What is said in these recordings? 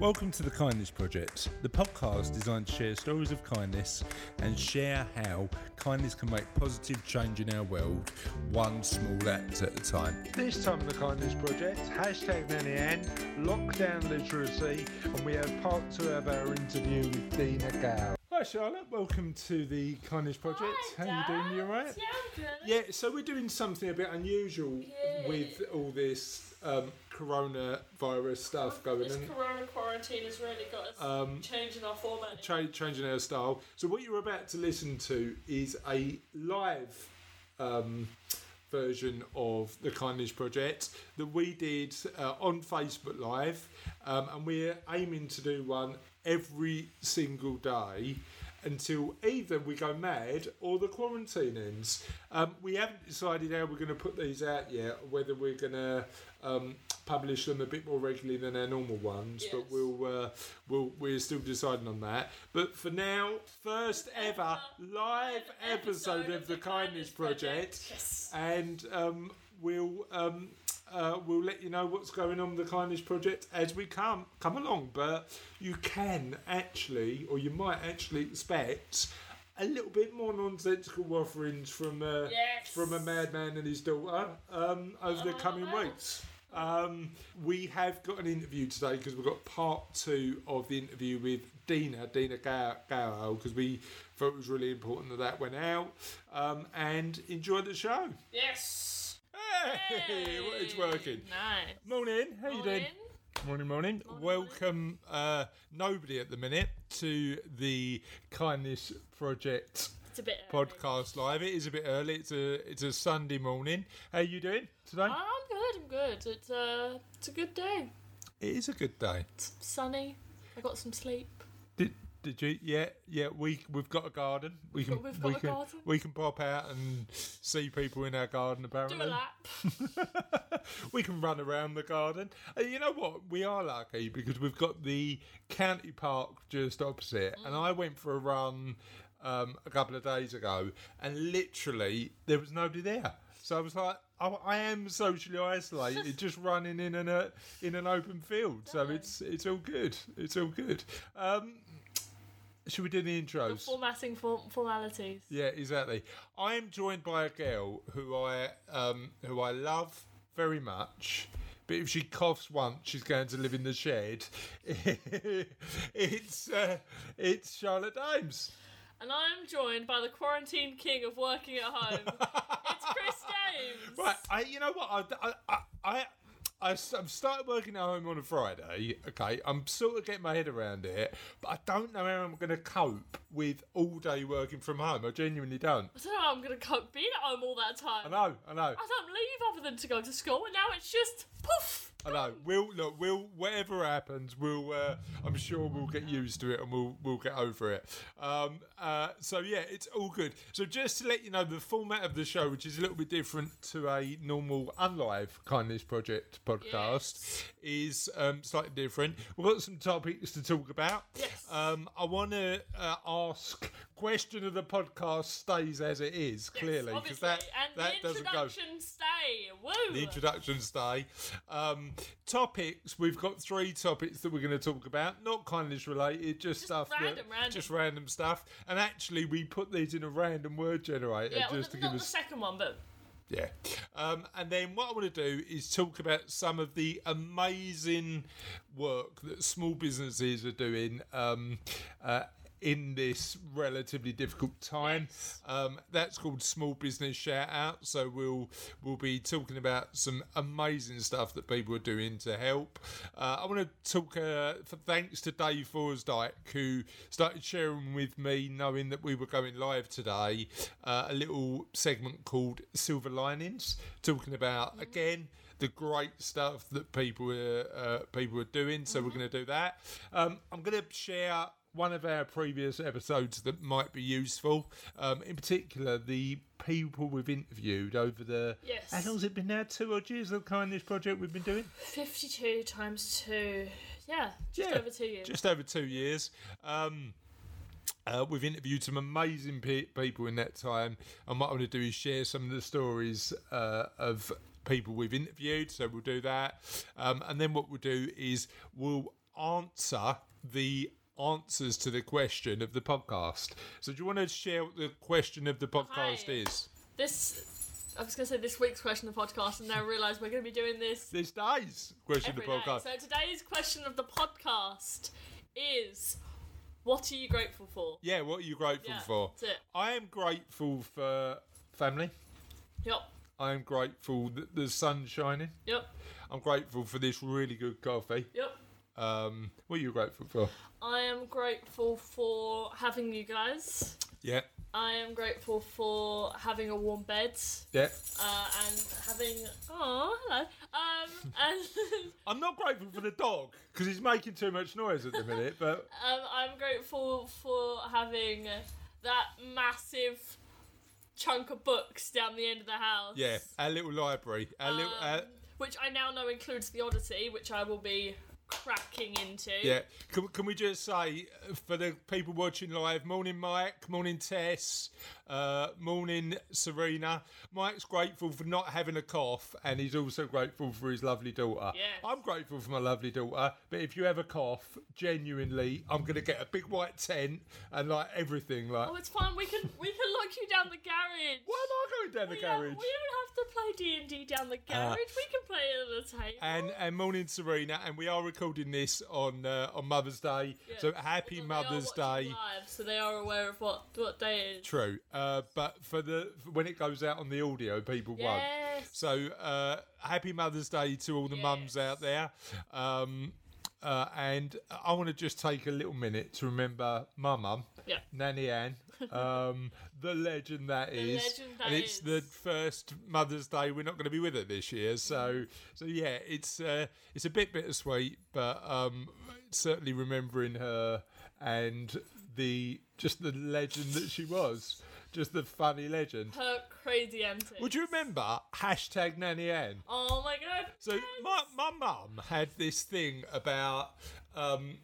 Welcome to the Kindness Project, the podcast designed to share stories of kindness and share how kindness can make positive change in our world, one small act at a time. This time on the Kindness Project, hashtag Nanny Ann, lockdown literacy, and we have part two of our interview with Deana Gao. Hi Charlotte, welcome to the Kindness Project. Hi, How you doing? You alright? Yeah, I'm good. Yeah, so we're doing something a bit unusual Yeah. with all this um, coronavirus stuff going This on. corona quarantine has really got us Um, changing our format. cha- changing our style. So what you're about to listen to is a live um, version of the Kindness Project that we did uh, on Facebook Live, um, and we're aiming to do one every single day until either we go mad or the quarantine ends. Um, we haven't decided how we're going to put these out yet, whether we're going to um, publish them a bit more regularly than our normal ones, but we'll, uh, we'll we're still deciding on that. But for now, first ever live episode of the Kindness Project, Yes. and um, we'll. Um, uh, we'll let you know what's going on with the kindness project as we come come along but you can actually or you might actually expect a little bit more nonsensical offerings from uh, Yes. from a madman and his daughter um, over the Oh, coming weeks. Um, we have got an interview today because we've got part two of the interview with Deana, Deana Gao, because we thought it was really important that that went out. Um, and enjoy the show. Yes. Hey, it's working. Nice. Morning, how you doing? Morning. Morning, morning. Welcome, uh, nobody at the minute, to the Kindness Project It's a bit early. podcast live. It is a bit early. It's a it's a Sunday morning. How you doing today? I'm good. I'm good. It's uh, it's a good day. It is a good day. It's sunny. I got some sleep. Did did you? Yeah, yeah. We we've got a garden. We can we've got we a can garden. we can pop out and see people in our garden. Do Apparently, a lap. we can run around the garden. Uh, you know what? We are lucky because we've got the county park just opposite, and I went for a run um, a couple of days ago, and literally there was nobody there. So I was like, I am socially isolated, just running in an uh, in an open field. So it's it's all good. It's all good. Um, should we do the intros? Formatting for- formalities. Yeah, exactly. I am joined by a girl who I um, who I love very much. But if she coughs once, she's going to live in the shed. it's uh, it's Charlotte Dames. And I'm joined by the quarantine king of working at home. it's Chris James. Right, I you know what I I I. I, I've started working at home on a Friday. Okay, I'm sort of getting my head around it, but I don't know how I'm going to cope with all day working from home. I genuinely don't. I don't know how I'm going to cope being at home all that time. I know, I know. I don't leave other than to go to school, and now it's just poof. I know. We'll look. We'll whatever happens, we'll. Uh, I'm sure we'll get used to it and we'll we'll get over it. Um, uh, so yeah, it's all good. So just to let you know, the format of the show, which is a little bit different to a normal unlive kindness project podcast, is um, slightly different. We've got some topics to talk about. Yes. Um, I want to uh, ask. Question of the podcast stays as it is clearly because that and that the doesn't go introduction stay. Woo! the introduction stay. Um, topics we've got three topics that we're going to talk about, not kindness related, just, stuff random, that, random. just random stuff. And actually, we put these in a random word generator yeah, well, just to not give the us second one, but yeah. Um, and then what I want to do is talk about some of the amazing work that small businesses are doing um, uh, in this relatively difficult time. Um, that's called Small Business Shout Out. So we'll we'll be talking about some amazing stuff that people are doing to help. Uh, I want to talk uh, for thanks to Dave Forsdyke who started sharing with me, knowing that we were going live today, uh, a little segment called Silver Linings, talking about again the great stuff that people are uh, people are doing. So we're going to do that. Um, I'm going to share one of our previous episodes that might be useful. Um, in particular, the people we've interviewed over the. Yes. How long's it been now? Two odd years of the kindness project we've been doing. 52 times 2. Yeah, just Yeah, over two years. Just over two years. Um, uh, we've interviewed some amazing pe- people in that time, and what I want to do is share some of the stories uh, of people we've interviewed. So we'll do that, um, and then what we'll do is we'll answer the answers to the question of the podcast. So, do you want to share what the question of the podcast Okay. is? This, I was going to say this week's question of the podcast, and now I realise we're going to be doing this This day's question every of the day. podcast. So today's question of the podcast is, what are you grateful for? Yeah, what are you grateful Yeah, for? that's it. I am grateful for family. Yep, I am grateful that the sun's shining. yep, I'm grateful for this really good coffee. yep. Um, what are you grateful for? I am grateful for having you guys. Yeah, I am grateful for having a warm bed yeah. uh, and having. Oh, hello. Um, and I'm not grateful for the dog because he's making too much noise at the minute. But um, I'm grateful for having that massive chunk of books down the end of the house. yeah, our little library, our little. Um, Uh, which I now know includes the Odyssey, which I will be cracking into. yeah, can, can we just say uh, for the people watching live, morning Mike, morning Tess, uh, morning Serena. Mike's grateful for not having a cough, and he's also grateful for his lovely daughter. Yes. I'm grateful for my lovely daughter, but if you have a cough, genuinely, I'm gonna get a big white tent and like everything. Like, Oh, it's fine. We can we can lock you down the garage. why am I going down the We don't, we don't have to play D and D down the garage. we can play it at the table. and and morning Serena, and we are recording this on uh, on Mother's Day. Yeah. So happy Although Mother's Day. live, so they are aware of what what day it is. True, uh, but for the when it goes out on the audio, people won't. So uh, happy Mother's Day to all the mums out there. Um, uh, and I want to just take a little minute to remember my mum, Yeah. Nanny Ann, um, the legend that is. legend that and it's is. the first Mother's Day we're not going to be with her this year, so so yeah, it's uh, it's a bit bittersweet, but um, certainly remembering her and the just the legend that she was, just the funny legend. Her crazy antics. Would you remember hashtag Nanny Ann? Oh my god. So yes. my my mum had this thing about um,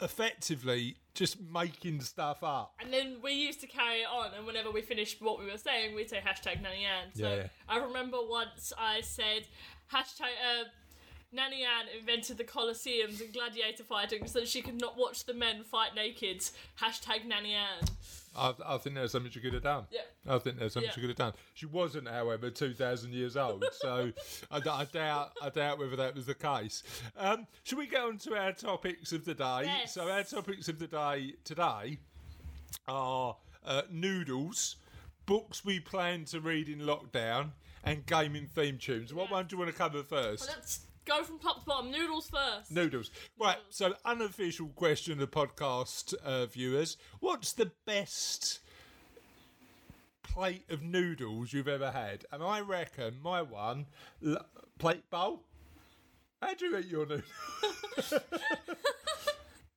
effectively just making stuff up. And then we used to carry it on, and whenever we finished what we were saying, we'd say hashtag Nanny Ann. So Yeah. I remember once I said hashtag uh, Nanny Ann invented the Colosseums and gladiator fighting so that she could not watch the men fight naked. Hashtag Nanny Ann. I, I think there's something she could have done. Yeah. I think there's something Yeah. she could have done. She wasn't, however, two thousand years old, so I doubt I doubt whether that was the case. Um, should we get on to our topics of the day? Yes. So our topics of the day today are uh, noodles, books we plan to read in lockdown, and gaming theme tunes. What Yeah. one do you want to cover first? Let's go from top to bottom. Noodles first. Noodles. Right, so unofficial question of the podcast uh, viewers. What's the best plate of noodles you've ever had? And I reckon my one, l- plate bowl. How do you eat your noodles?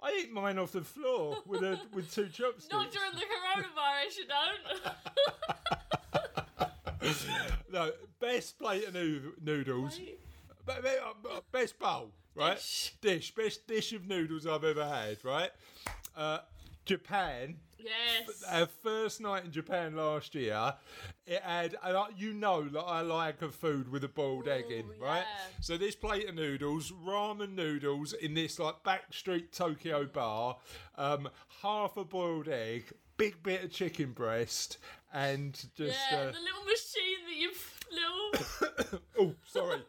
I eat mine off the floor with a with two chopsticks. Not during the coronavirus, you don't. no, best plate of noodles. Best bowl, right? Dish. Dish, best dish of noodles I've ever had, right? Uh, Japan. yes. Our first night in Japan last year, it had, and I- you know that I like a food with a boiled egg in, right? yeah. So this plate of noodles, ramen noodles in this like backstreet Tokyo bar, um, half a boiled egg, big bit of chicken breast, and just. yeah, uh, the little machine that you've little. Oh, sorry.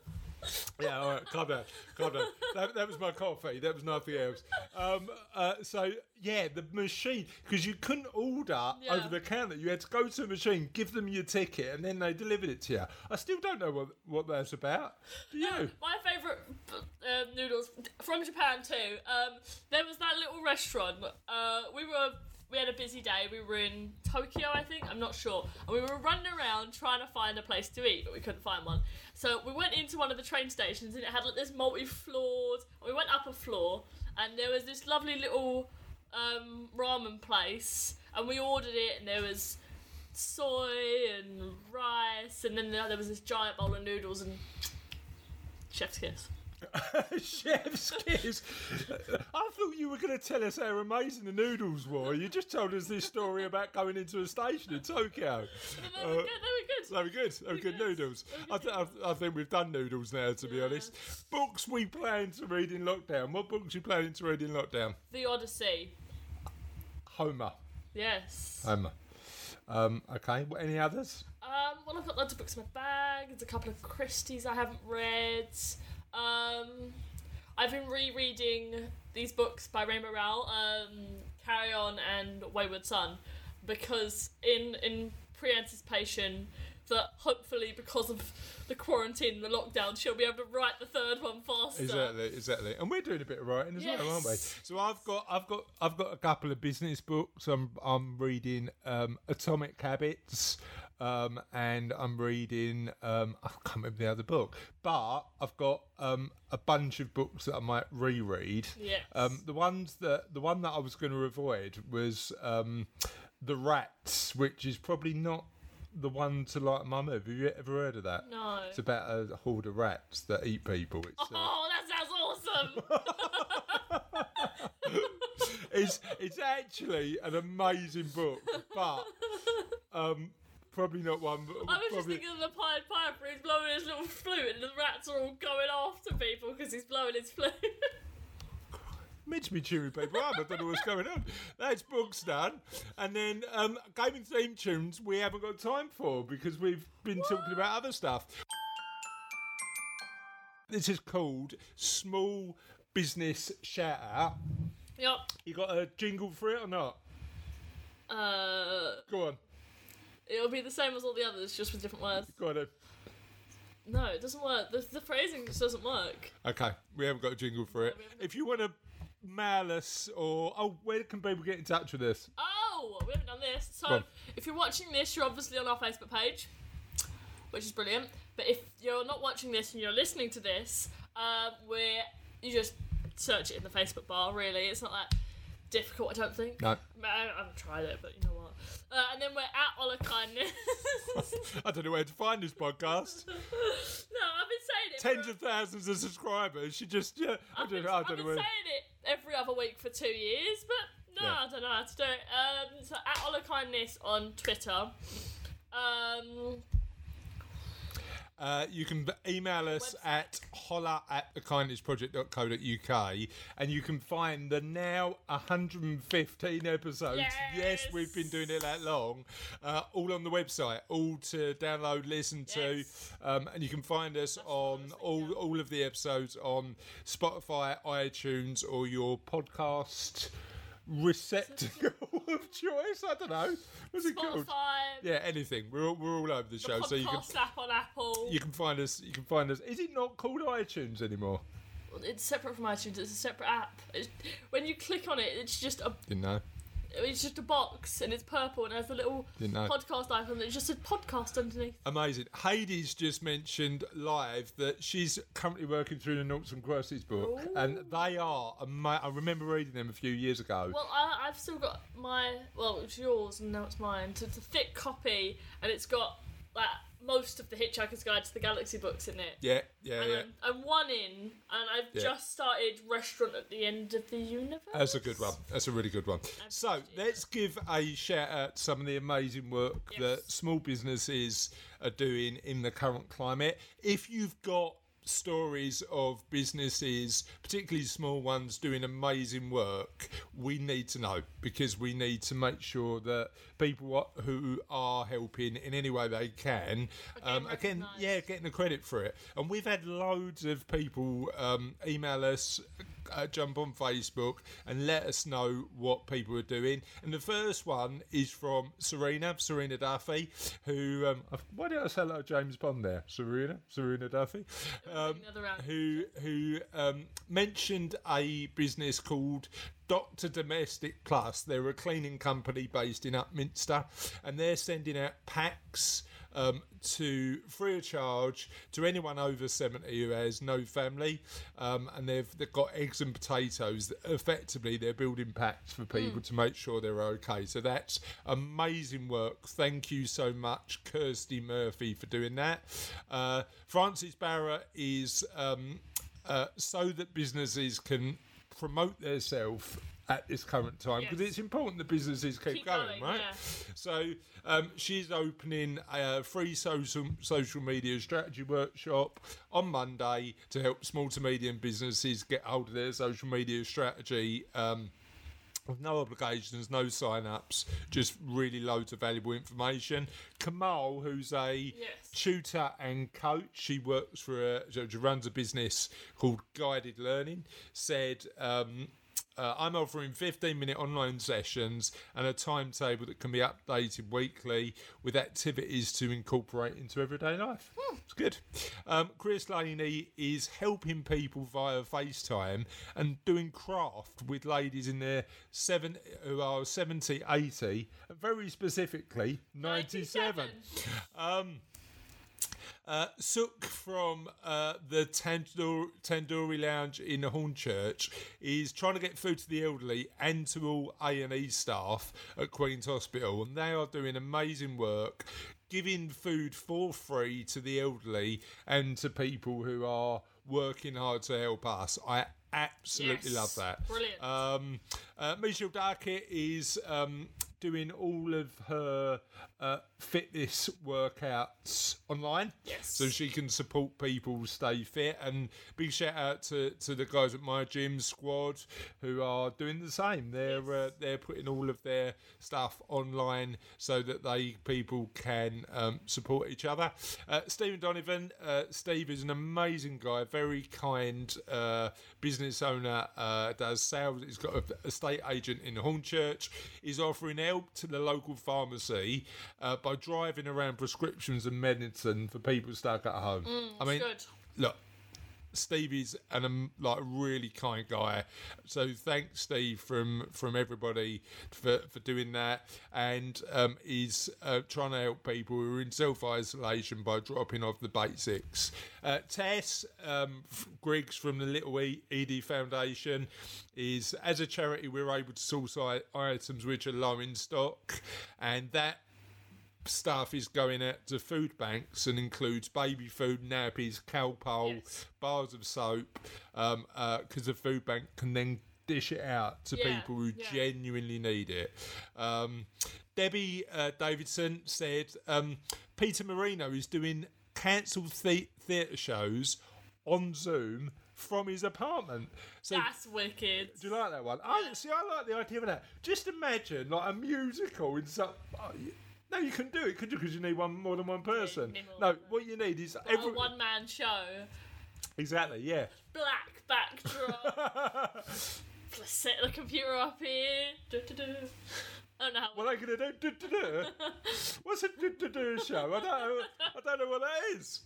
Yeah, all right, calm down, calm down. That, that was my coffee. That was nothing else. Um, uh, so yeah, the machine because you couldn't order Yeah. over the counter. You had to go to the machine, give them your ticket, and then they delivered it to you. I still don't know what what that's about. Do you? My favourite um, noodles from Japan too. Um, there was that little restaurant. Uh, we were we had a busy day. We were in Tokyo, I think. I'm not sure. And we were running around trying to find a place to eat, but we couldn't find one. So we went into one of the train stations, and it had like this multi-floored. We went up a floor, and there was this lovely little um, ramen place, and we ordered it, and there was soy and rice, and then there there was this giant bowl of noodles and chef's kiss. Chef's kiss. I thought you were going to tell us how amazing the noodles were. You just told us this story about going into a station in Tokyo. They were good. They were good. They were good. They were good good. noodles. I, th- I, th- I think we've done noodles now, to be honest. Books we plan to read in lockdown. What books you planning to read in lockdown? The Odyssey. Homer. Yes. Homer. Um, okay. What, any others? Um, well, I've got loads of books in my bag. There's a couple of Christie's I haven't read. Um, I've been rereading these books by Rainbow Rowell, um, Carry On and Wayward Son, because in in pre-anticipation that hopefully because of the quarantine, the lockdown, she'll be able to write the third one faster. Exactly, exactly. And we're doing a bit of writing as well, aren't we? So I've got, I've got, I've got a couple of business books. I'm, I'm reading um, Atomic Habits, um, and I'm reading. Um, I can't remember the other book, but I've got um, a bunch of books that I might reread. Yes. Um, the ones that the one that I was going to avoid was um, the Rats, which is probably not the one to like my. Have you ever heard of that? No. It's about a horde of rats that eat people. It's, uh, Oh, that sounds awesome! it's it's actually an amazing book, but um, probably not one. But I was just thinking of the Pied Piper. He's blowing his little flute, and the rats are all going after people because he's blowing his flute. be cheering people up. I don't know what's going on. That's books done, and then um, gaming theme tunes we haven't got time for because we've been talking about other stuff. This is called Small Business Shout Out. yep. You got a jingle for it or not? Uh, Go on, it'll be the same as all the others, just with different words. go on. then. No, it doesn't work. The, the phrasing just doesn't work. Okay, we haven't got a jingle for it. If you want to mail us or oh, where can people get in touch with us? Oh, we haven't done this. Go So, on. if you're watching this, you're obviously on our Facebook page, which is brilliant. But if you're not watching this and you're listening to this, um, we're you just search it in the Facebook bar. Really, it's not that difficult. I don't think. No, I, mean, I haven't tried it, but you know what. Uh, and then we're at Ola Kindness. I don't know where to find this podcast. no, I've been saying it. Tens for, of thousands of subscribers. She just yeah. I I've don't been, know. I I've don't been where. saying it every other week for two years, but no, Yeah. I don't know how to do it. Um, so at Ola Kindness on Twitter. Um, Uh, you can email us Website. at holler at thekindnessproject.co.uk and you can find the now 115 episodes. Yes. we've been doing it that long. Uh, all on the website, all to download, listen to. Yes. Um, and you can find us what I on all, all of the episodes on Spotify, iTunes, or your podcast receptacle of choice. I don't know. What's it called? Yeah, anything. We're all, we're all over the the show, so you can app on Apple. you can find us. You can find us. Is it not called iTunes anymore? It's separate from iTunes. It's a separate app. It's, when you click on it, it's just a Didn't know. It's just a box and it's purple and it has a little podcast icon. It's just a podcast underneath. Amazing. Hades just mentioned live that she's currently working through the Noughts and Crosses book, and they are. Ama- I remember reading them a few years ago. Well, I, I've still got my well, it's yours and now it's mine. So it's a thick copy and it's got like most of the Hitchhiker's Guide to the Galaxy books in it. Yeah, yeah, And yeah. I'm, I'm one in, and I've Yeah. just started Restaurant at the End of the Universe. That's a good one. That's a really good one. So let's give a shout out to some of the amazing work Yes. that small businesses are doing in the current climate. If you've got stories of businesses, particularly small ones, doing amazing work, we need to know because we need to make sure that people who are helping in any way they can, um, again, yeah, getting the credit for it. And we've had loads of people um, email us, uh, jump on Facebook, and let us know what people are doing. And the first one is from Serena, Serena Duffy, who um, why did I say like James Bond there? Serena, Serena Duffy, um, who who um, mentioned a business called. Doctor Domestic Plus. They're a cleaning company based in Upminster, and they're sending out packs um, to free of charge to anyone over 70 who has no family. Um, and they've, they've got eggs and potatoes. Effectively, they're building packs for people to make sure they're okay. So that's amazing work. Thank you so much, Kirsty Murphy, for doing that. Uh, Frances Barrett is. Um, uh, so that businesses can promote themselves at this current time because Yes. it's important the businesses keep, Keep going, going, right? yeah. So um, she's opening a free social social media strategy workshop on Monday to help small to medium businesses get hold of their social media strategy. Um, with no obligations, no sign ups, just really loads of valuable information. Kamal, who's a Yes. tutor and coach, she works for a, she runs a business called Guided Learning, said, um, uh, I'm offering 15 minute online sessions and a timetable that can be updated weekly with activities to incorporate into everyday life. It's good. Um, Chris Laney is helping people via FaceTime and doing craft with ladies in their seven, who are 70, 80, and very specifically 97. Um, uh, Sook from uh, the Tandoor, Tandoori Lounge in Hornchurch is trying to get food to the elderly and to all A and E staff at Queen's Hospital, and they are doing amazing work, giving food for free to the elderly and to people who are working hard to help us. I absolutely Yes. love that. Brilliant. Um, uh, Michelle Duckett is um, doing all of her uh, fitness workouts online. Yes. So she can support people stay fit. And big shout out to, to the guys at my gym squad who are doing the same. They're uh, they're putting all of their stuff online so that they people can um, support each other. Uh, Stephen Donovan, uh, Steve is an amazing guy, very kind uh, business owner. Uh, does sales. He's got a estate agent in Hornchurch. He's offering help to the local pharmacy uh, by driving around prescriptions and medicine for people stuck at home. I mean, Good. look, Stevie's an um, like a really kind guy. So thanks, Steve, from from everybody for for doing that, and um, he's uh, trying to help people who are in self isolation by dropping off the basics. Uh, Tess um, Griggs from the Little e- Edie Foundation is as a charity we're able to source I- items which are low in stock, and that stuff is going out to food banks and includes baby food, nappies, Calpol, Yes. bars of soap, because um, the food bank can then dish it out to Yeah, people who yeah. genuinely need it. Um, Debbie uh, Davidson said um, Peter Marino is doing cancelled the- theatre shows on Zoom from his apartment. So That's wicked. do you like that one? I see. I like the idea of that. Just imagine like a musical in some. oh, you- no, you can do it, could you? Because you need one more than one person. need more No, what you need is A every. one man show. Exactly. Yeah. Black backdrop. Let's set the computer up here. Du-du-du. I don't know how. What are they gonna do? Do, do, do. What's a do, do, do show? I don't. know- I don't know what that is.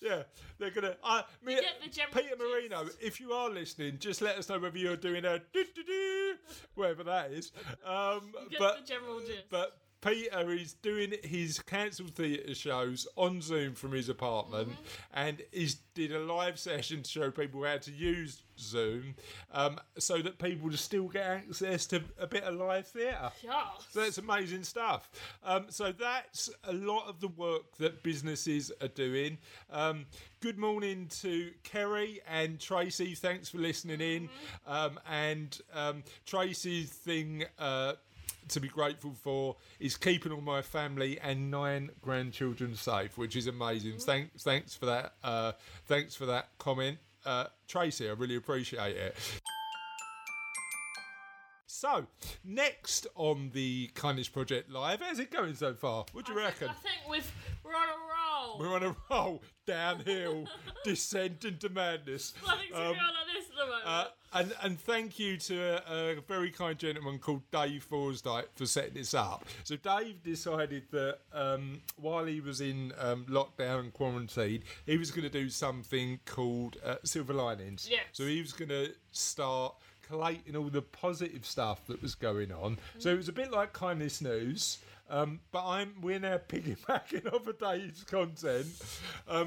Yeah, they're gonna. I me, get the general Peter Marino, gist. if you are listening, just let us know whether you're doing a do, do, do, whatever that is. Um, Get but the general gist. But Peter is doing his cancelled theatre shows on Zoom from his apartment, Mm-hmm. and he's did a live session to show people how to use Zoom, um, so that people just still get access to a bit of live theatre. yeah. So that's amazing stuff. Um, so that's a lot of the work that businesses are doing. Um, good morning to Kerry and Tracy. Thanks for listening in. Um, and um, Tracy's thing. Uh, to be grateful for is keeping all my family and nine grandchildren safe, which is amazing. Thanks, thanks for that. Uh, thanks for that comment, uh, Tracy. I really appreciate it. So, next on the Kindness Project Live, how's it going so far? What do you I think- reckon? I think we've we're on a roll. We're on a roll, downhill, descent into madness. Nothing's Um, going on like this at the moment. uh, and and thank you to a, a very kind gentleman called Dave Forsdyke for setting this up. So Dave decided that um, while he was in um, lockdown and quarantine, he was going to do something called uh, Silver Linings. Yes. So he was going to start collating all the positive stuff that was going on. So it was a bit like Kindness News. Um, but I'm we're now piggybacking off of Dave's content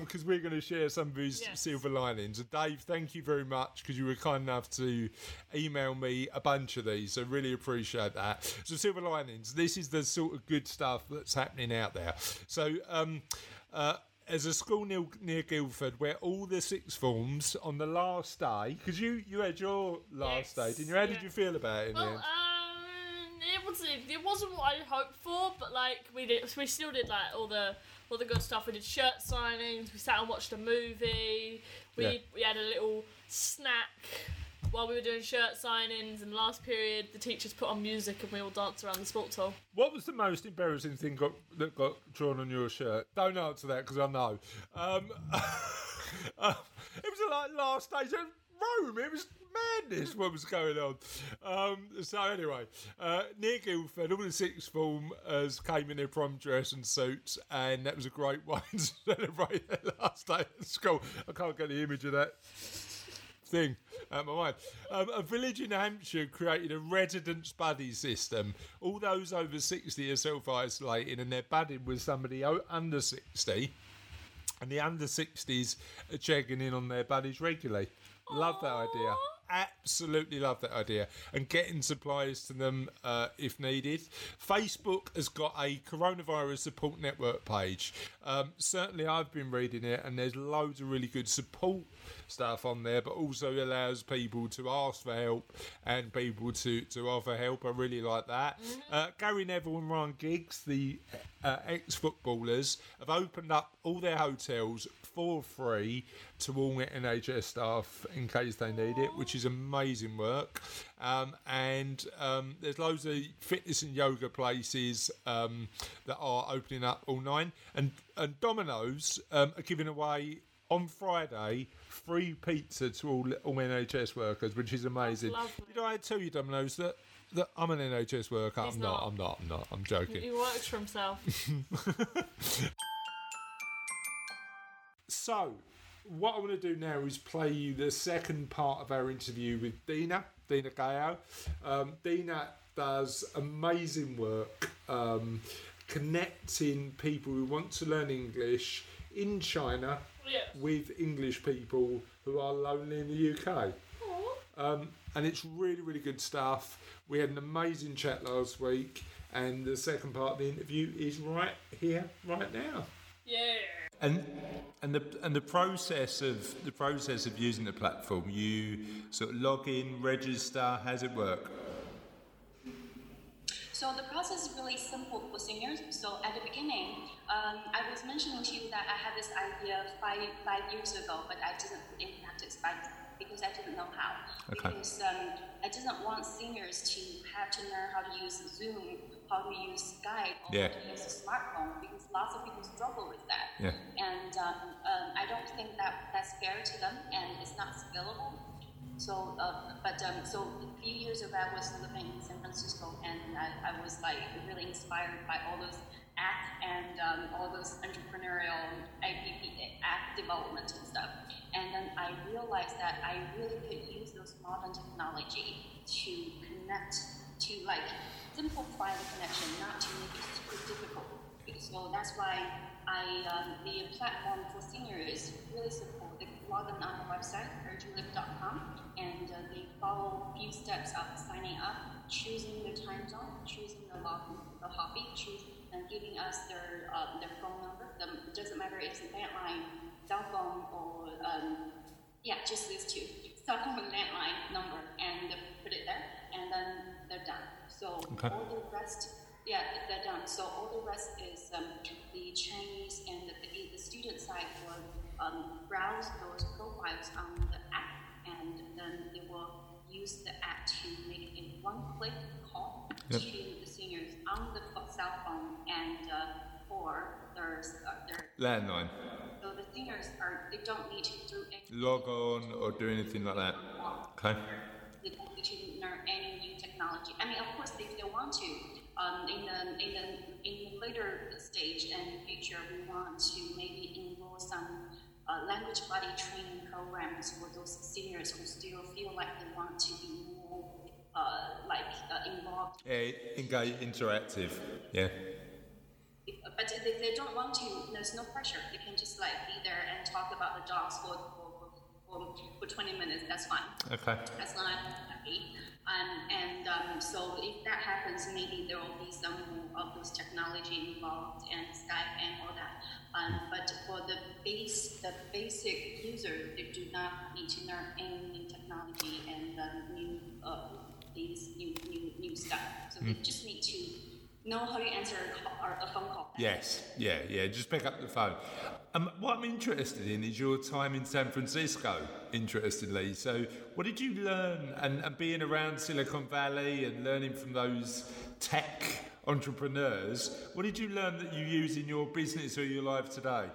because we're going to share some of his Yes. silver linings. Dave, thank you very much because you were kind enough to email me a bunch of these. So really appreciate that. So silver linings. This is the sort of good stuff that's happening out there. So um, uh, there's a school near, near Guildford where all the sixth forms on the last day, because you, you had your last Yes, day, didn't you? How did you feel about it Well, um, it wasn't it wasn't what I hoped for, but like we did, we still did like all the all the good stuff. We did shirt signings. We sat and watched a movie. We Yeah. we had a little snack while we were doing shirt signings. And last period, the teachers put on music and we all danced around the sports hall. What was the most embarrassing thing got, that got drawn on your shirt? Don't answer that because I know. Um, uh, it was like last days of It was madness what was going on. Um, so anyway, uh, near Guildford, all the sixth formers came in their prom dress and suits, and that was a great way to celebrate their last day at school. I can't get the image of that thing out of my mind. Um, a village in Hampshire created a residence buddy system. All those over 60 are self isolating and they're budding with somebody under 60. And the under 60s are checking in on their buddies regularly. Love that idea. Absolutely love that idea. And getting supplies to them uh, if needed. Facebook has got a coronavirus support network page. Um, certainly, I've been reading it, and there's loads of really good support stuff on there, but also allows people to ask for help and people to, to offer help. I really like that. Uh, Gary Neville and Ryan Giggs, the uh, ex footballers, have opened up all their hotels for free to all NHS staff in case they need it, which is amazing work. Um, and um, there's loads of fitness and yoga places um, that are opening up all nine. And, and Domino's um, are giving away on Friday free pizza to all, all NHS workers, which is amazing. Did I tell you, Domino's, that, that I'm an NHS worker? He's I'm not. not. I'm not. I'm not. I'm joking. He works for himself. So, what I want to do now is play you the second part of our interview with Deana, Deana Gao. Um, Deana does amazing work um, connecting people who want to learn English in China yeah. with English people who are lonely in the UK. Um, and it's really, really good stuff. We had an amazing chat last week, and the second part of the interview is right here, right now. Yeah. And and the and the process of the process of using the platform, you sort of log in, register. How's it work? So the process is really simple for seniors. So at the beginning, um, I was mentioning to you that I had this idea five five years ago, but I didn't put it in practice by, because I didn't know how. Okay. Because um, I didn't want seniors to have to learn how to use Zoom, how to use Skype, or Yeah. how to use a smartphone, because lots of people struggle with that. Yeah. And um, um, I don't think that that's fair to them, and it's not scalable. So, uh, but um, so a few years ago, I was living in San Francisco, and I, I was like really inspired by all those app and um, all those entrepreneurial app, app development and stuff. And then I realized that I really could use those modern technology to connect, to like simplify the connection, not to make it super difficult. So that's why I um, the platform for seniors really support. They log on the website urgelive.com and uh, they follow a few steps of signing up, choosing the time zone, choosing the login, the hobby, choosing and giving us their uh, their phone number. The, it doesn't matter if it's a landline, cell phone, or um, yeah, just these two, cell phone and landline number, and put it there, and then they're done. So Okay. all the rest, yeah, they're done. So all the rest is um, the Chinese and the, the, the student side will um, browse those profiles on the app, and then they will use the app to make a one-click call Yep. to the seniors on the cell phone and uh, or their uh, their Landline. so the seniors are they don't need to do any Log on or do anything like that. Okay. they don't need to learn any new technology. I mean, of course, if they want to, um, in the in the in the later stage and future, we want to maybe enroll some uh, language body training programs for those seniors who still feel like they want to be more uh, like uh, involved. Yeah, engage, interactive. Yeah. But if they don't want to, there's no pressure. They can just like be there and talk about the dogs for for, for, for 20 minutes. That's fine. Okay. That's not happy. Um, and um, so if that happens, maybe there will be some of those technology involved and Skype and all that. Um, but for the base, the basic user, they do not need to learn any new technology and um, new uh, things, new, new new stuff. So they just need to know how to answer a, call, a phone call. Yes, yeah, yeah. Just pick up the phone. Um, what I'm interested in is your time in San Francisco. Interestingly, so what did you learn? And, and being around Silicon Valley and learning from those tech entrepreneurs, what did you learn that you use in your business or your life today?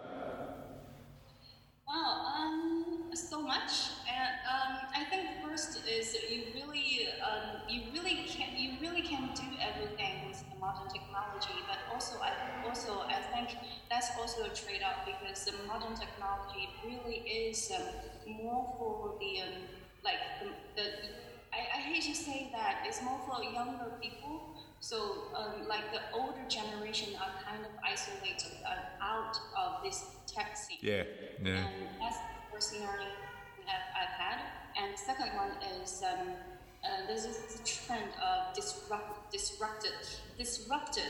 Wow, um, so much. And um, I think first is you really, um, you really can, you really can do everything modern technology. But also, I also I think that's also a trade-off because the modern technology really is um, more for the um, like the, the I, I hate to say that it's more for younger people. So, um, like the older generation are kind of isolated uh, out of this tech scene. Yeah, yeah. And that's the first learning we have, I've had. And the second one is um, uh, there's this trend of disrupt, disrupted, disruptive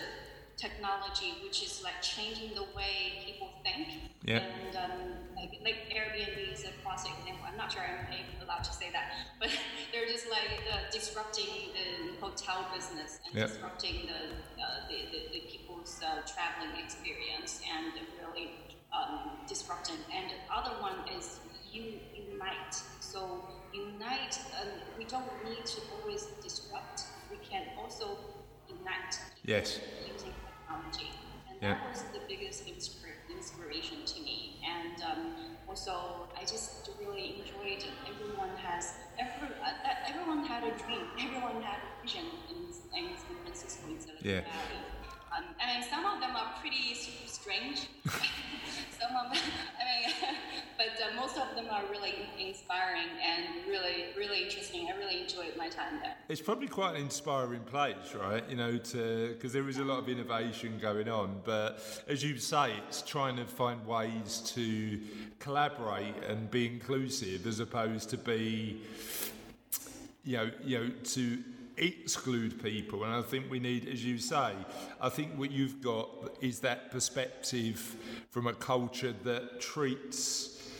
technology, which is like changing the way people think. Yeah. And um, like, like Airbnb is a classic example. I'm not sure I'm allowed to say that, but they're just like uh, disrupting the hotel business and Yeah. disrupting the, uh, the, the, the people's uh, traveling experience and really um, disrupting. And the other one is you unite. So unite. Um, we don't need to always disrupt. We can also unite Yes. using technology. And Yeah. that was the biggest inspir- inspiration to me. And um, also, I just really enjoyed everyone has, every, uh, uh, everyone had a dream, everyone had a vision in, in San Francisco, in Silicon Yeah. Valley. Um, I mean, some of them are pretty strange. some of them, I mean, but uh, most of them are really inspiring and really, really interesting. I really enjoyed my time there. It's probably quite an inspiring place, right? You know, to because there is a lot of innovation going on, but as you say, it's trying to find ways to collaborate and be inclusive as opposed to be, you know, you know, to exclude people. And I think we need, as you say, I think what you've got is that perspective from a culture that treats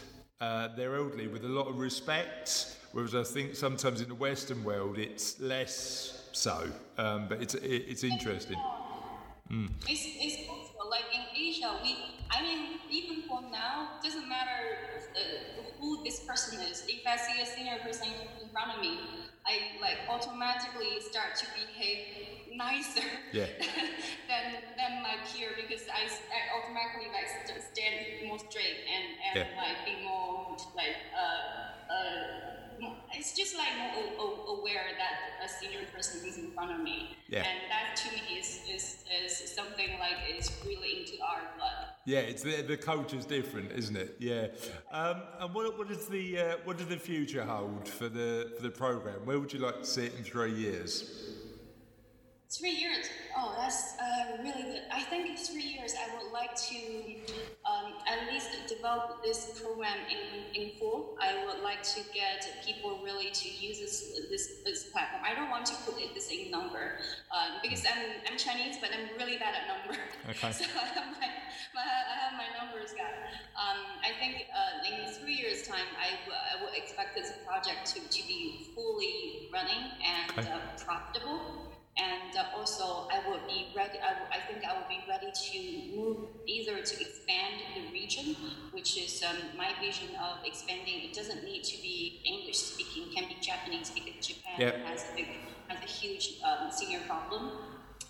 uh, their elderly with a lot of respect, whereas I think sometimes in the Western world it's less so. Um, but it's it, it's interesting. It's, it's possible. Like in Asia, we, I mean, even for now, doesn't matter uh, who this person is. If I see a senior person in front of me, I like automatically start to behave nicer Yeah. than, than my peer because I, I automatically like st- stand more straight and, and Yeah. like be more like uh, uh, it's just like more aware that a senior person is in front of me. Yeah. And that to me is, is, is something like is really into our blood. Yeah, it's the, the culture's different, isn't it? Yeah. Um, and what, what does the uh, what does the future hold for the for the program? Where would you like to see it in three years? Three years. Oh, that's uh, really good. I think in three years, I would like to um, at least develop this program in, in full. I would like to get people really to use this this, this platform. I don't want to put it this in number um, because I'm, I'm Chinese, but I'm really bad at number. Okay. so I have my, my I have my numbers guy. Um, I think uh, in three years' time, I, w- I would expect this project to, to be fully running and Okay. uh, profitable. And uh, also, I would be ready. I, would- I think I will be ready to move either to expand the region, which is um, my vision of expanding. It doesn't need to be English speaking; can be Japanese because Japan Yep. has a big, has a huge um, senior problem.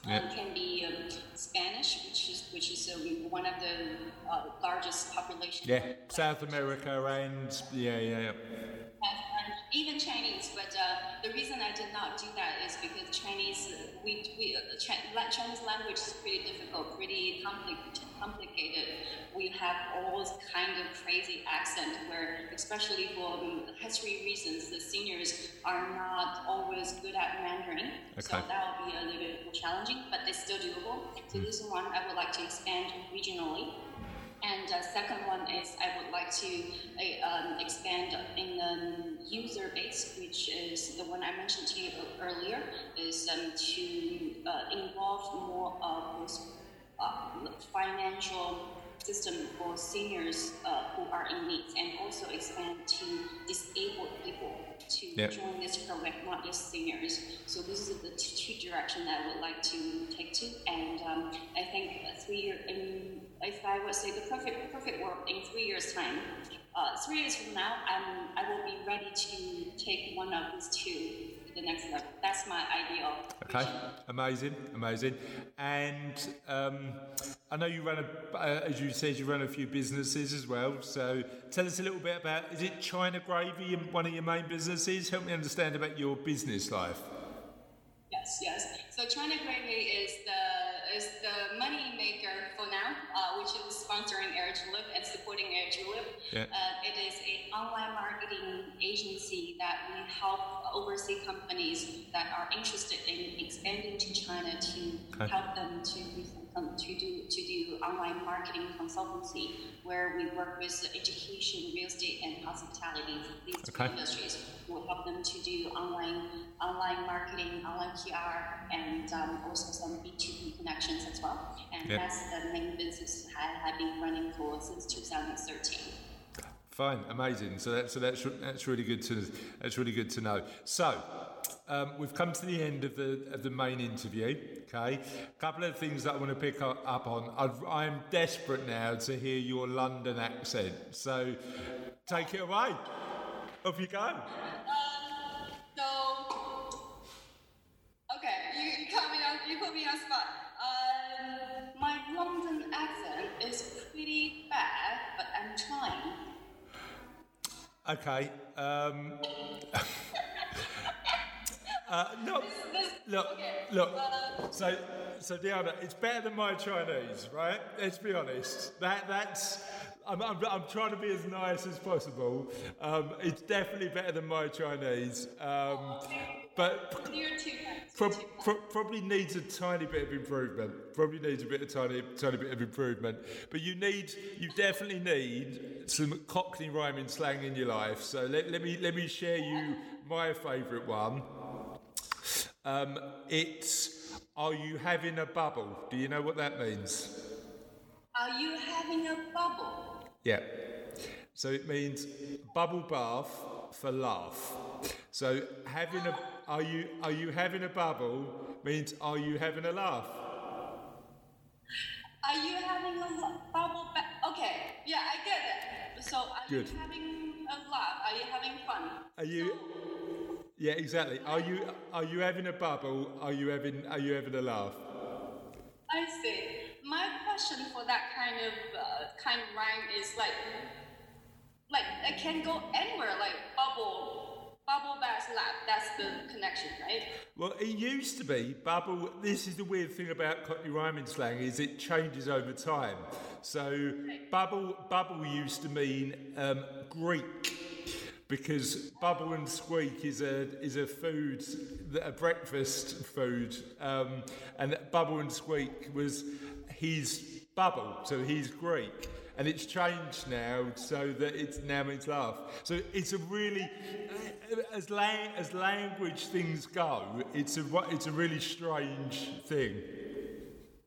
Yep. Um, can be um, Spanish, which is which is um, one of the uh, largest population. Yeah, South America and yeah, yeah, yeah. And even Chinese. But uh, the reason I did not do that is because Chinese, uh, we, we uh, Chinese language is pretty difficult, pretty compli- complicated. We have all this kind of crazy accent where, especially for um, history reasons, the seniors are not always good at Mandarin. So that will be a little bit more challenging, but it's still doable. So this one I would like to expand regionally. And uh, second one is I would like to uh, um, expand in the user base, which is the one I mentioned to you earlier, is um, to uh, involve more of those uh, financial system for seniors uh, who are in need, and also expand to disabled people to Yep. join this program, not just seniors. So this is the two, direction that I would like to take to, and um, I think three year, in, if I would say the perfect perfect world in three years time, uh, three years from now, I'm I will be ready to take one of these two to the next level. That's my ideal. Okay, vision. amazing, amazing. And um, I know you run a, uh, as you said, you run a few businesses as well. So tell us a little bit about. Is it China Gravy, one of your main businesses? Help me understand about your business life. Yes, yes. So China Gravy is the is the money maker for now, uh, which is sponsoring Air Julep and supporting Air Julep. Yeah. Uh, it is an online marketing agency that we help overseas companies that are interested in expanding to China to Okay. help them to um, to do to do online marketing consultancy, where we work with education, real estate, and hospitality. These Okay. industries will help them to do online online marketing, online PR, and um, also some B two B connections as well. And Yeah. that's the main business I have been running for since 2013. Fine, amazing. So that's so that's that's really good to that's really good to know. So um, we've come to the end of the of the main interview. Okay, a couple of things that I want to pick up, up on. I've, I'm desperate now to hear your London accent. So take it away. Off you go. So, okay, you, you cut me on, you put me on spot. Uh, my London accent is pretty bad, but I'm trying. Okay. Um, uh, no, This, look, okay, look. uh, So, so Deana, it's better than my Chinese, right? Let's be honest. That that's. I'm, I'm, I'm trying to be as nice as possible. Um, it's definitely better than my Chinese, um, but you're too kind. Pro- pro- probably needs a tiny bit of improvement. Probably needs a bit of tiny, tiny bit of improvement. But you need, you definitely need some Cockney rhyming slang in your life. So let, let me let me share you my favourite one. Um, it's Are you having a bubble? Do you know what that means? Are you having a bubble? Yeah. So it means bubble bath for laugh. So having a are you are you having a bubble means are you having a laugh? Are you having a lo- bubble ba- Okay, yeah, I get it. So, are Good. you having a laugh? Are you having fun? Are you Yeah, exactly. Are you are you having a bubble? Are you having are you having a laugh? I see. My question for that kind of uh, kind of rhyme is like, like it can go anywhere. Like bubble, bubble bath laugh. That's the connection, right? Well, it used to be bubble. This is the weird thing about Cockney rhyming slang is it changes over time. So bubble bubble used to mean um, Greek because bubble and squeak is a is a food a breakfast food, um, and bubble and squeak was his bubble, so he's Greek. And it's changed now so that it's now means laugh. So it's a really, as, lang- as language things go, it's a it's a really strange thing.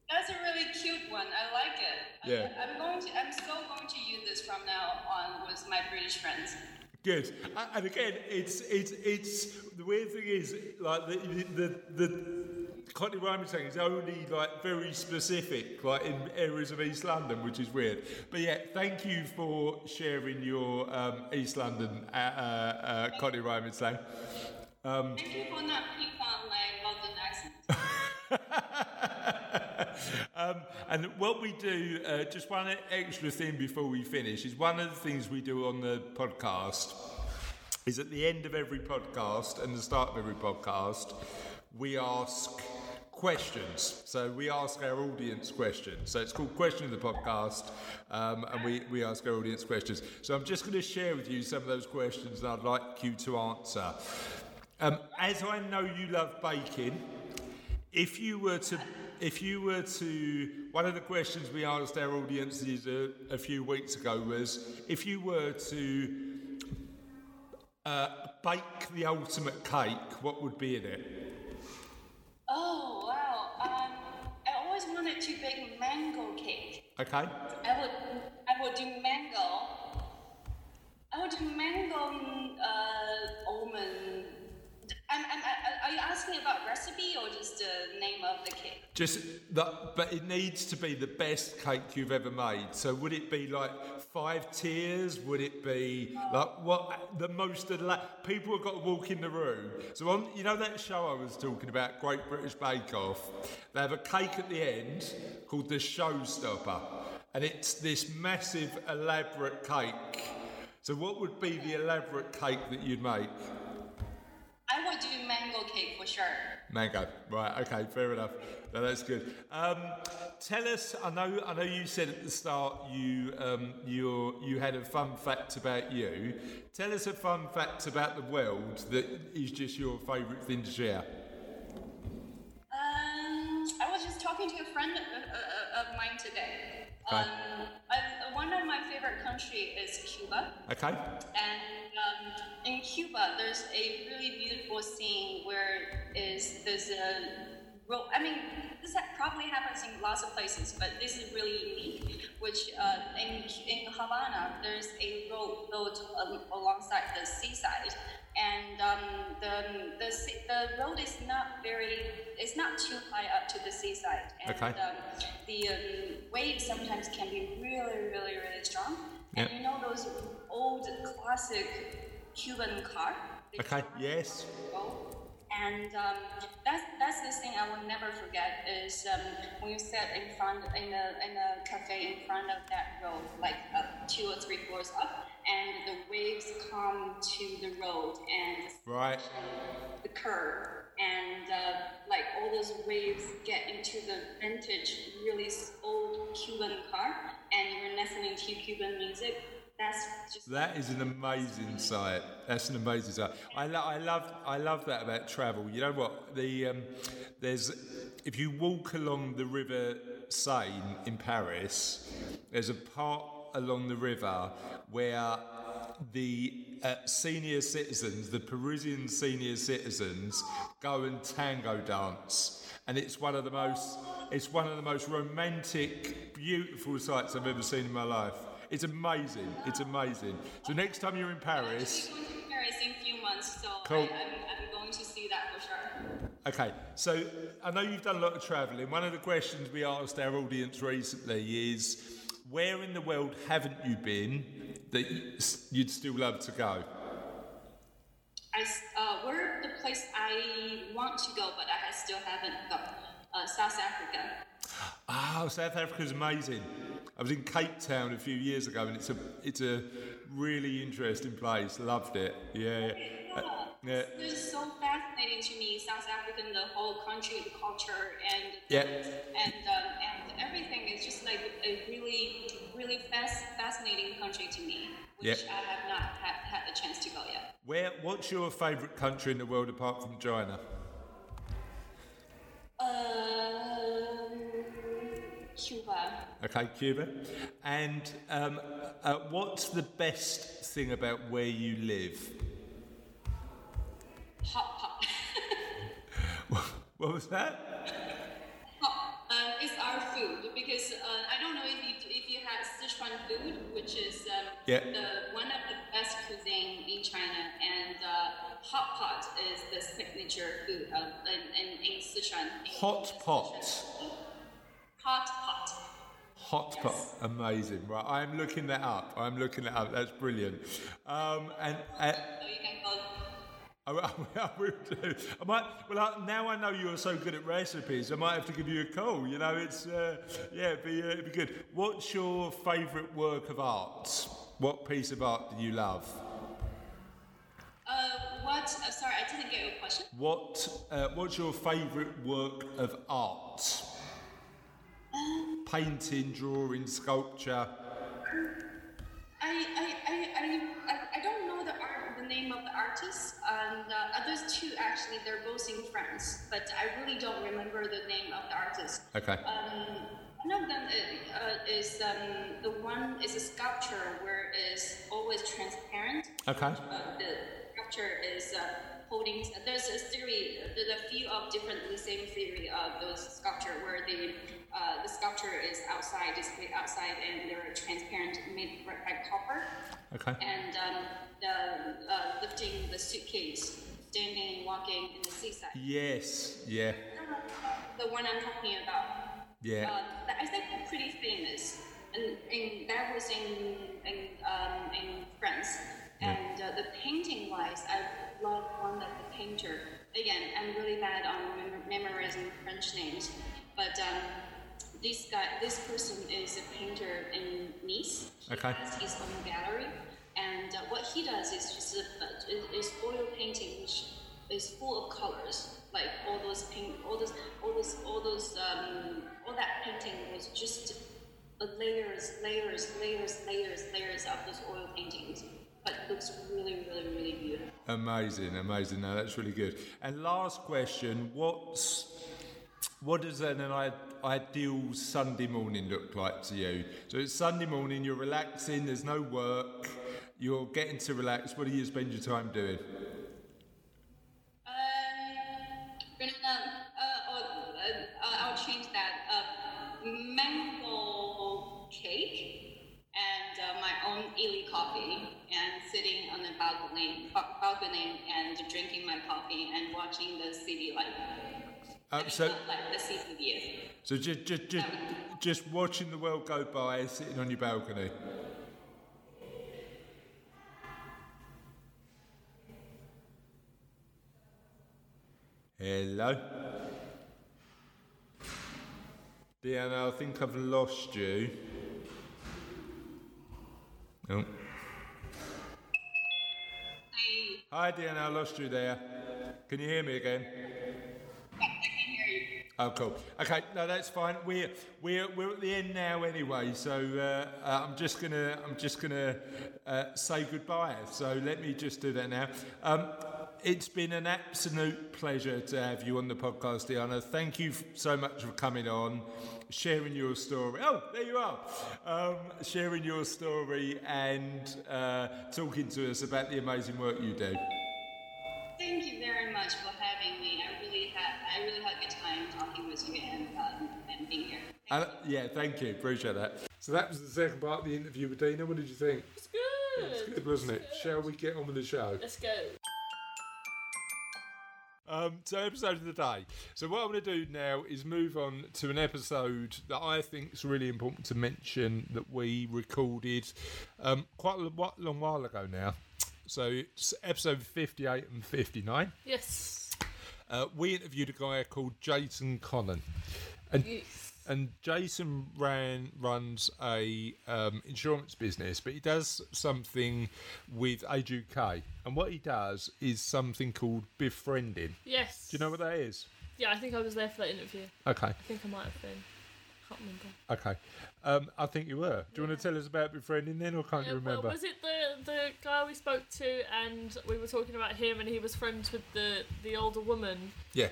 That's a really cute one. I like it. Yeah. I, I'm going to. I'm still going to use this from now on with my British friends. Good. And again, it's it's it's the weird thing is like the the the. Cockney rhyming slang is only like very specific, like in areas of East London, which is weird. But yeah, thank you for sharing your um, East London uh, uh, uh, Cockney rhyming slang. Thank you for not picking on my London accent. um, and what we do, uh, just one extra thing before we finish, is one of the things we do on the podcast is at the end of every podcast and the start of every podcast, we ask questions. So we ask our audience questions. So it's called Question of the Podcast, um, and we, we ask our audience questions. So I'm just going to share with you some of those questions that I'd like you to answer. Um, as I know you love baking, if you were to if you were to, one of the questions we asked our audiences a, a few weeks ago was if you were to uh, bake the ultimate cake, what would be in it? Oh, wow. Um, I always wanted to bake mango cake. Okay. Just that, but it needs to be the best cake you've ever made. So would it be like five tiers? Would it be like what the most? Ela- people have got to walk in the room. So on, you know that show I was talking about, Great British Bake Off. They have a cake at the end called the Showstopper, and it's this massive, elaborate cake. So what would be the elaborate cake that you'd make? I would do cake for sure. Mango. Right. Okay. Fair enough. No, that's good. Um, tell us. I know. I know you said at the start you um, you you had a fun fact about you. Tell us a fun fact about the world that is just your favourite thing to share. Um, I was just talking to a friend of, uh, of mine today. Okay. Um, I, one of my favorite country is Cuba. Okay. And um, in Cuba, there's a really beautiful scene where is there's a road. I mean, this probably happens in lots of places, but this is really unique. Which uh, in in Havana, there's a road built al- alongside the seaside, and um, the the the road is not very it's not too high up to the seaside, and Okay. um, the um, waves sometimes can be really really really strong. And you know those old classic Cuban car? Okay. Yes. And um, that's that's the thing I will never forget is um, when you sit in front in a in a cafe in front of that road, like up two or three floors up, and the come to the road and Right. the curb, and uh, like all those waves get into the vintage, really old Cuban car, and you're listening to Cuban music. That's just That is an amazing sight. That's an amazing sight. I, lo- I love I love that about travel. You know what? The um, there's if you walk along the River Seine in Paris, there's a part along the river where the uh, senior citizens, the Parisian senior citizens, go and tango dance, and it's one of the most it's one of the most romantic, beautiful sights I've ever seen in my life. It's amazing. It's amazing. So next time you're in Paris, I'm going to Paris in a few months, so Cool. I, I'm, I'm going to see that for sure. okay. So I know you've done a lot of travelling. One of the questions we asked our audience recently is, where in the world haven't you been that you'd still love to go? I, uh, where the place I want to go, but I still haven't gone. Uh, South Africa. Oh, South Africa's amazing. I was in Cape Town a few years ago, and it's a it's a really interesting place. Loved it. Yeah, yeah. Uh, yeah. It's so fascinating to me, South African, the whole country, the culture, and Yeah. and um, and everything is just like a really, really fast, fascinating country to me, which Yeah. I have not had, had the chance to go yet. Where? What's your favourite country in the world apart from China? Um, Cuba. Okay, Cuba. And um, uh, what's the best thing about where you live? Hot pot. What was that? Hot. Um, it's our food because uh, I don't know if you if you had Sichuan food, which is um, Yeah. the one of the best cuisine in China, and uh, hot pot is the signature food of, in, in, in Sichuan. in Hot pot. Hot pot. Hot pot, amazing. Right, I'm looking that up. I'm looking that up. That's brilliant. Um, and uh, So you can go. I, will- I will do. I might. Well, I, now I know you're so good at recipes. I might have to give you a call. You know, it's uh, yeah, it'd be, uh, it'd be good. What's your favourite work of art? What piece of art do you love? Uh, what? Uh, sorry, I didn't get your question. What uh, What's your favourite work of art? Painting, drawing, sculpture. I, I, I, I, I- I don't know the art, the name of the artist. And uh, others two actually, they're both in France, but I really don't remember the name of the artist. Okay. Um, one of them is, uh, is um, the one is a sculpture where it's always transparent. Okay. Uh, the sculpture is uh, holding. There's a theory. There's a few of different the same theory of those sculpture where the uh, the sculpture is outside, displayed outside, and they're transparent, made by copper. Okay. And um, the uh, lifting the suitcase, standing, walking in the seaside. Yes. Yeah. The one I'm talking about. Yeah. Uh, that I think pretty famous, and, and that was in in, um, in France. And uh, the painting wise, I love one that the painter. Again, I'm really bad on mem- memorizing French names, but um, this guy, this person is a painter in Nice. He Okay. has his own gallery, and uh, what he does is just a, is- oil painting, which is full of colors. Like all those paint, all those, all those, all those, um, all that painting was just layers, layers, layers, layers, layers of those oil paintings. But it looks really, really, really beautiful. Amazing, amazing. No, that's really good. And last question: What's what does an, ideal Sunday morning look like to you? So it's Sunday morning. You're relaxing. There's no work. You're getting to relax. What do you spend your time doing? Balcony, ba- balcony, and drinking my coffee and watching the city light. Uh, so, like the CCTV. so just, just, just, just watching the world go by, sitting on your balcony. Hello. Deana, I think I've lost you. Oh. Hi, Deana, I lost you there. Can you hear me again? I can hear you. Oh, cool. Okay, no, that's fine. We're we're we're at the end now anyway, so uh, uh, I'm just gonna I'm just gonna uh, say goodbye. So let me just do that now. Um, it's been an absolute pleasure to have you on the podcast, Deana. Thank you so much for coming on, sharing your story. Oh, there you are. Um, sharing your story and uh, talking to us about the amazing work you do. Thank you very much for having me. I really had I really had a good time talking with you and um, and being here. Uh, yeah, thank you. Appreciate that. So that was the second part of the interview with Deana. What did you think? It's good. It's good, wasn't it? Shall we get on with the show? Let's go. Um, so, episode of the day. So, what I'm going to do now is move on to an episode that I think is really important to mention that we recorded um, quite a lo- long while ago now. So, it's episode 58 and 59. Yes. Uh, we interviewed a guy called Jason Connon. And Yes. And Jason ran runs a um, insurance business, but he does something with Age UK. And what he does is something called befriending. Yes. Do you know what that is? Yeah, I think I was there for that interview. Okay, I think I might have been. Can't remember. okay. Um, I think you were. Do you want to tell us about befriending then, or can't Yeah, you remember? Well, was it the the guy we spoke to and we were talking about him and he was friends with the the older woman yeah,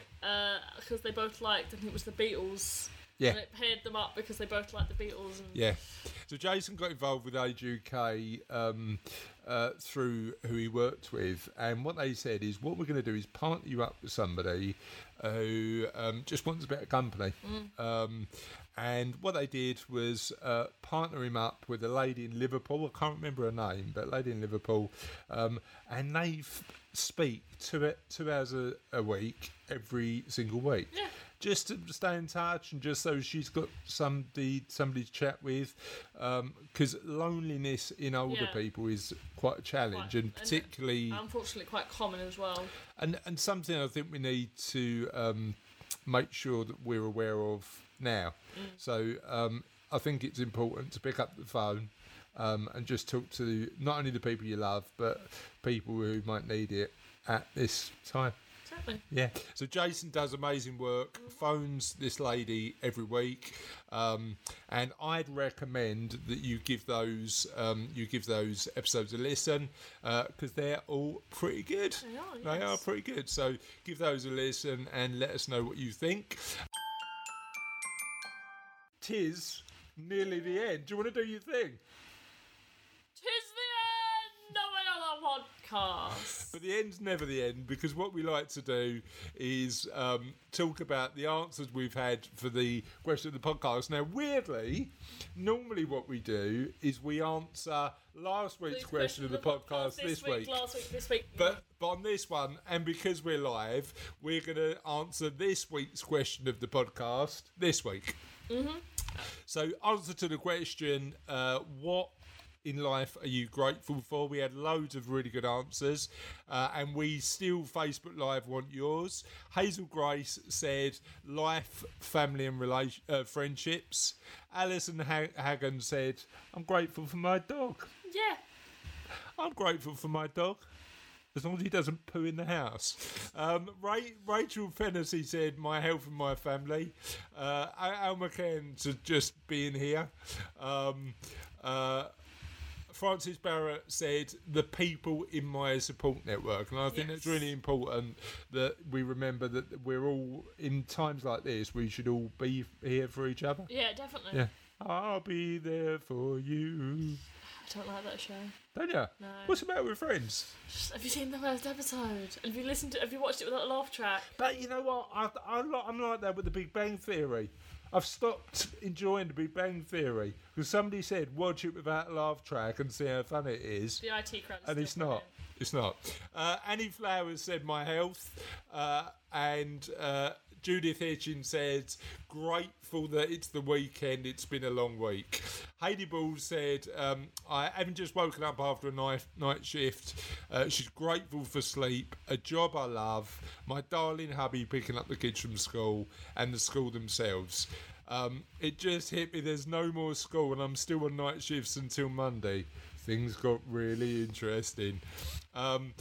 because they both liked I think it was the Beatles. Yeah. And it paired them up because they both liked the Beatles. And yeah. So Jason got involved with Age UK um, uh, through who he worked with, and what they said is, what we're going to do is partner you up with somebody who um, just wants a bit of company. Um, and what they did was uh, partner him up with a lady in Liverpool. I can't remember her name, but a lady in Liverpool, um, and they f- speak two two hours a, a week every single week. Yeah. Just to stay in touch, and just so she's got somebody somebody to chat with, because loneliness in older Yeah. people is quite a challenge, Quite- and and particularly unfortunately quite common as well. and and something I think we need to um, make sure that we're aware of now. So um, I think it's important to pick up the phone um, and just talk to not only the people you love, but people who might need it at this time. Yeah. So Jason does amazing work. Phones this lady every week, um, and I'd recommend that you give those um, you give those episodes a listen because they're all pretty good. They are, They are pretty good. So give those a listen and let us know what you think. Tis nearly the end. Do you want to do your thing? Tis the end of another podcast. But the end's never the end because what we like to do is um, talk about the answers we've had for the question of the podcast. Now, weirdly, normally what we do is we answer last week's question, of the, podcast, this week. last week, this week. But, but on this one, and because we're live, we're going to answer this week's question of the podcast this week. Mm-hmm. So, answer to the question: uh, What in life are you grateful for? We had loads of really good answers, uh, and we still Facebook Live want yours. Hazel Grace said life, family, and relation, uh, friendships. Alison ha- Hagen said, "I'm grateful for my dog. yeah. I'm grateful for my dog." As long as he doesn't poo in the house. Um, Ray, Rachel Fennessy said, My health and my family. Uh, Al McCann to just being here. Um, uh, Frances Barrett said the people in my support network, and I think it's Yes. really important that we remember that we're all in times like this. We should all be here for each other. Yeah, definitely. Yeah, I'll be there for you. I don't like that show. Don't you? No. What's the matter with Friends? Have you seen the first episode? Have you listened to? Have you watched it without a laugh track? But you know what? I, I I'm like that with the Big Bang Theory. I've stopped enjoying the Big Bang Theory because somebody said watch it without a laugh track and see how fun it is. The IT crunch. and it's not. It's not. Uh, Annie Flowers said my health, uh, and uh, Judith Hitchin said grateful that it's the weekend. It's been a long week. Heidi Ball said um, I haven't just woken up after a night night shift. Uh, she's grateful for sleep, a job I love, my darling hubby picking up the kids from school, and the school themselves. Um, it just hit me. There's no more school, and I'm still on night shifts until Monday things got really interesting. Um,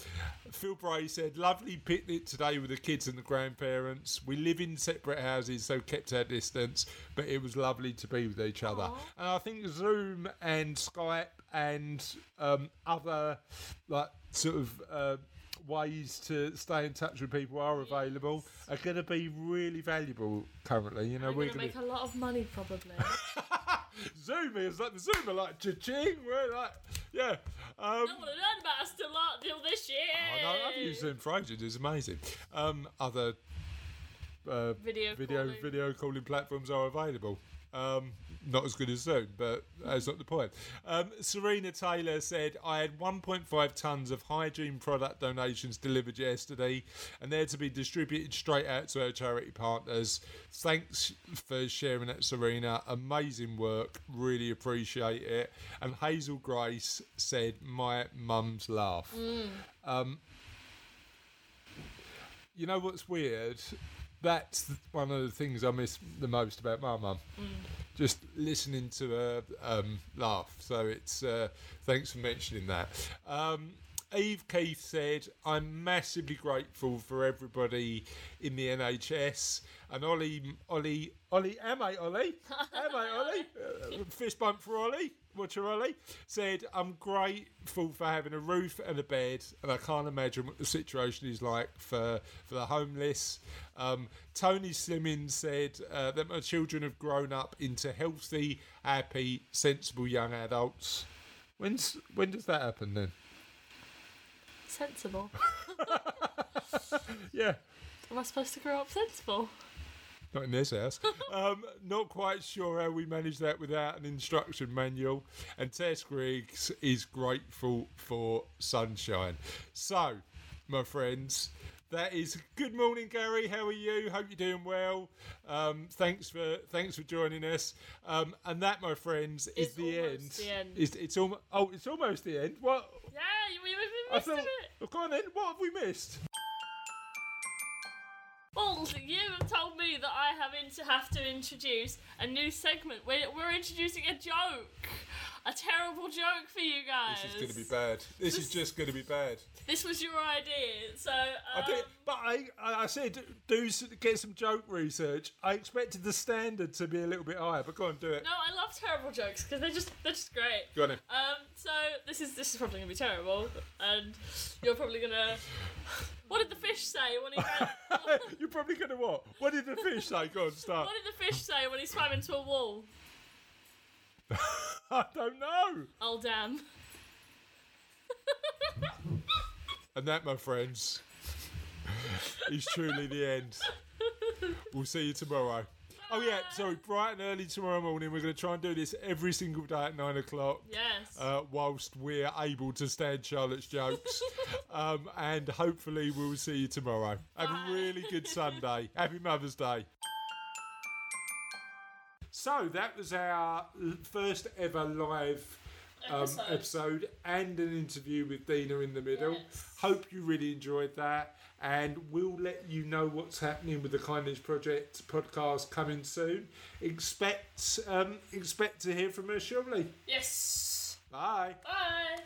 Phil Bray said, "Lovely picnic today with the kids and the grandparents. We live in separate houses, so kept our distance, but it was lovely to be with each other. And I think Zoom and Skype and um, other like sort of." Uh, Ways to stay in touch with people are available are going to be really valuable currently. You know, we're gonna make a lot of money probably. Zoom is like the Zoom are like cha-ching. We're like, yeah. Um, I want to learn about us till, till this year. Oh, no, I've used Zoom for ages. It's amazing. Um, other uh, Video video calling. video calling platforms are available. Um, not as good as Zoom, but that's not the point. Um, Serena Taylor said, I had 1.5 tonnes of hygiene product donations delivered yesterday, and they're to be distributed straight out to our charity partners. Thanks for sharing that, Serena. Amazing work. Really appreciate it. And Hazel Grace said, My mum's laugh. Um, you know what's weird? That's one of the things I miss the most about my mum. Just listening to her um, laugh. So it's uh, thanks for mentioning that. Um, Eve Keith said, "I'm massively grateful for everybody in the NHS." And Ollie, Ollie, Ollie, am I Ollie? Am I Ollie? Uh, fist bump for Ollie. Watcher Ollie said, "I'm grateful for having a roof and a bed, and I can't imagine what the situation is like for for the homeless." Um, Tony Simmons said uh, that my children have grown up into healthy, happy, sensible young adults. When's when does that happen then? Sensible. Yeah, Am I supposed to grow up sensible? not in this house. um, not quite sure how we manage that without an instruction manual. And Tess Griggs is grateful for sunshine. So, my friends. That is good morning, Gary. How are you? Hope you're doing well. Um, thanks for thanks for joining us. Um, and that, my friends, is It's the end. almost the end. It's, it's almost oh, it's almost the end. What? Yeah, you I missed thought. it. Oh, go on then. What have we missed? Well, you have told me that I have to have to introduce a new segment. We're, we're introducing a joke. A terrible joke for you guys. This is going to be bad. This is just going to be bad. This was your idea, so. Um, I did, but I, I said do get some joke research. I expected the standard to be a little bit higher, but go on, do it. No, I love terrible jokes because they're just they're just great. Go on then. Um, so this is this is probably gonna be terrible, and you're probably gonna. What did the fish say when he ran? You're probably going to what? What did the fish say? Go on, start. what did the fish say when he swam into a wall? I don't know. Oh damn! And that, my friends, is truly the end. We'll see you tomorrow. Oh yeah, sorry, bright and early tomorrow morning. We're going to try and do this every single day at nine o'clock. Yes. Uh, whilst we're able to stand Charlotte's jokes, um, and hopefully we'll see you tomorrow. Have a really good Sunday. Happy Mother's Day. So that was our first ever live um, Episode. episode and an interview with Deana in the middle. Yes. Hope you really enjoyed that, and we'll let you know what's happening with the Kindness Project podcast coming soon. Expect um, expect to hear from us shortly. yes. Bye. Bye.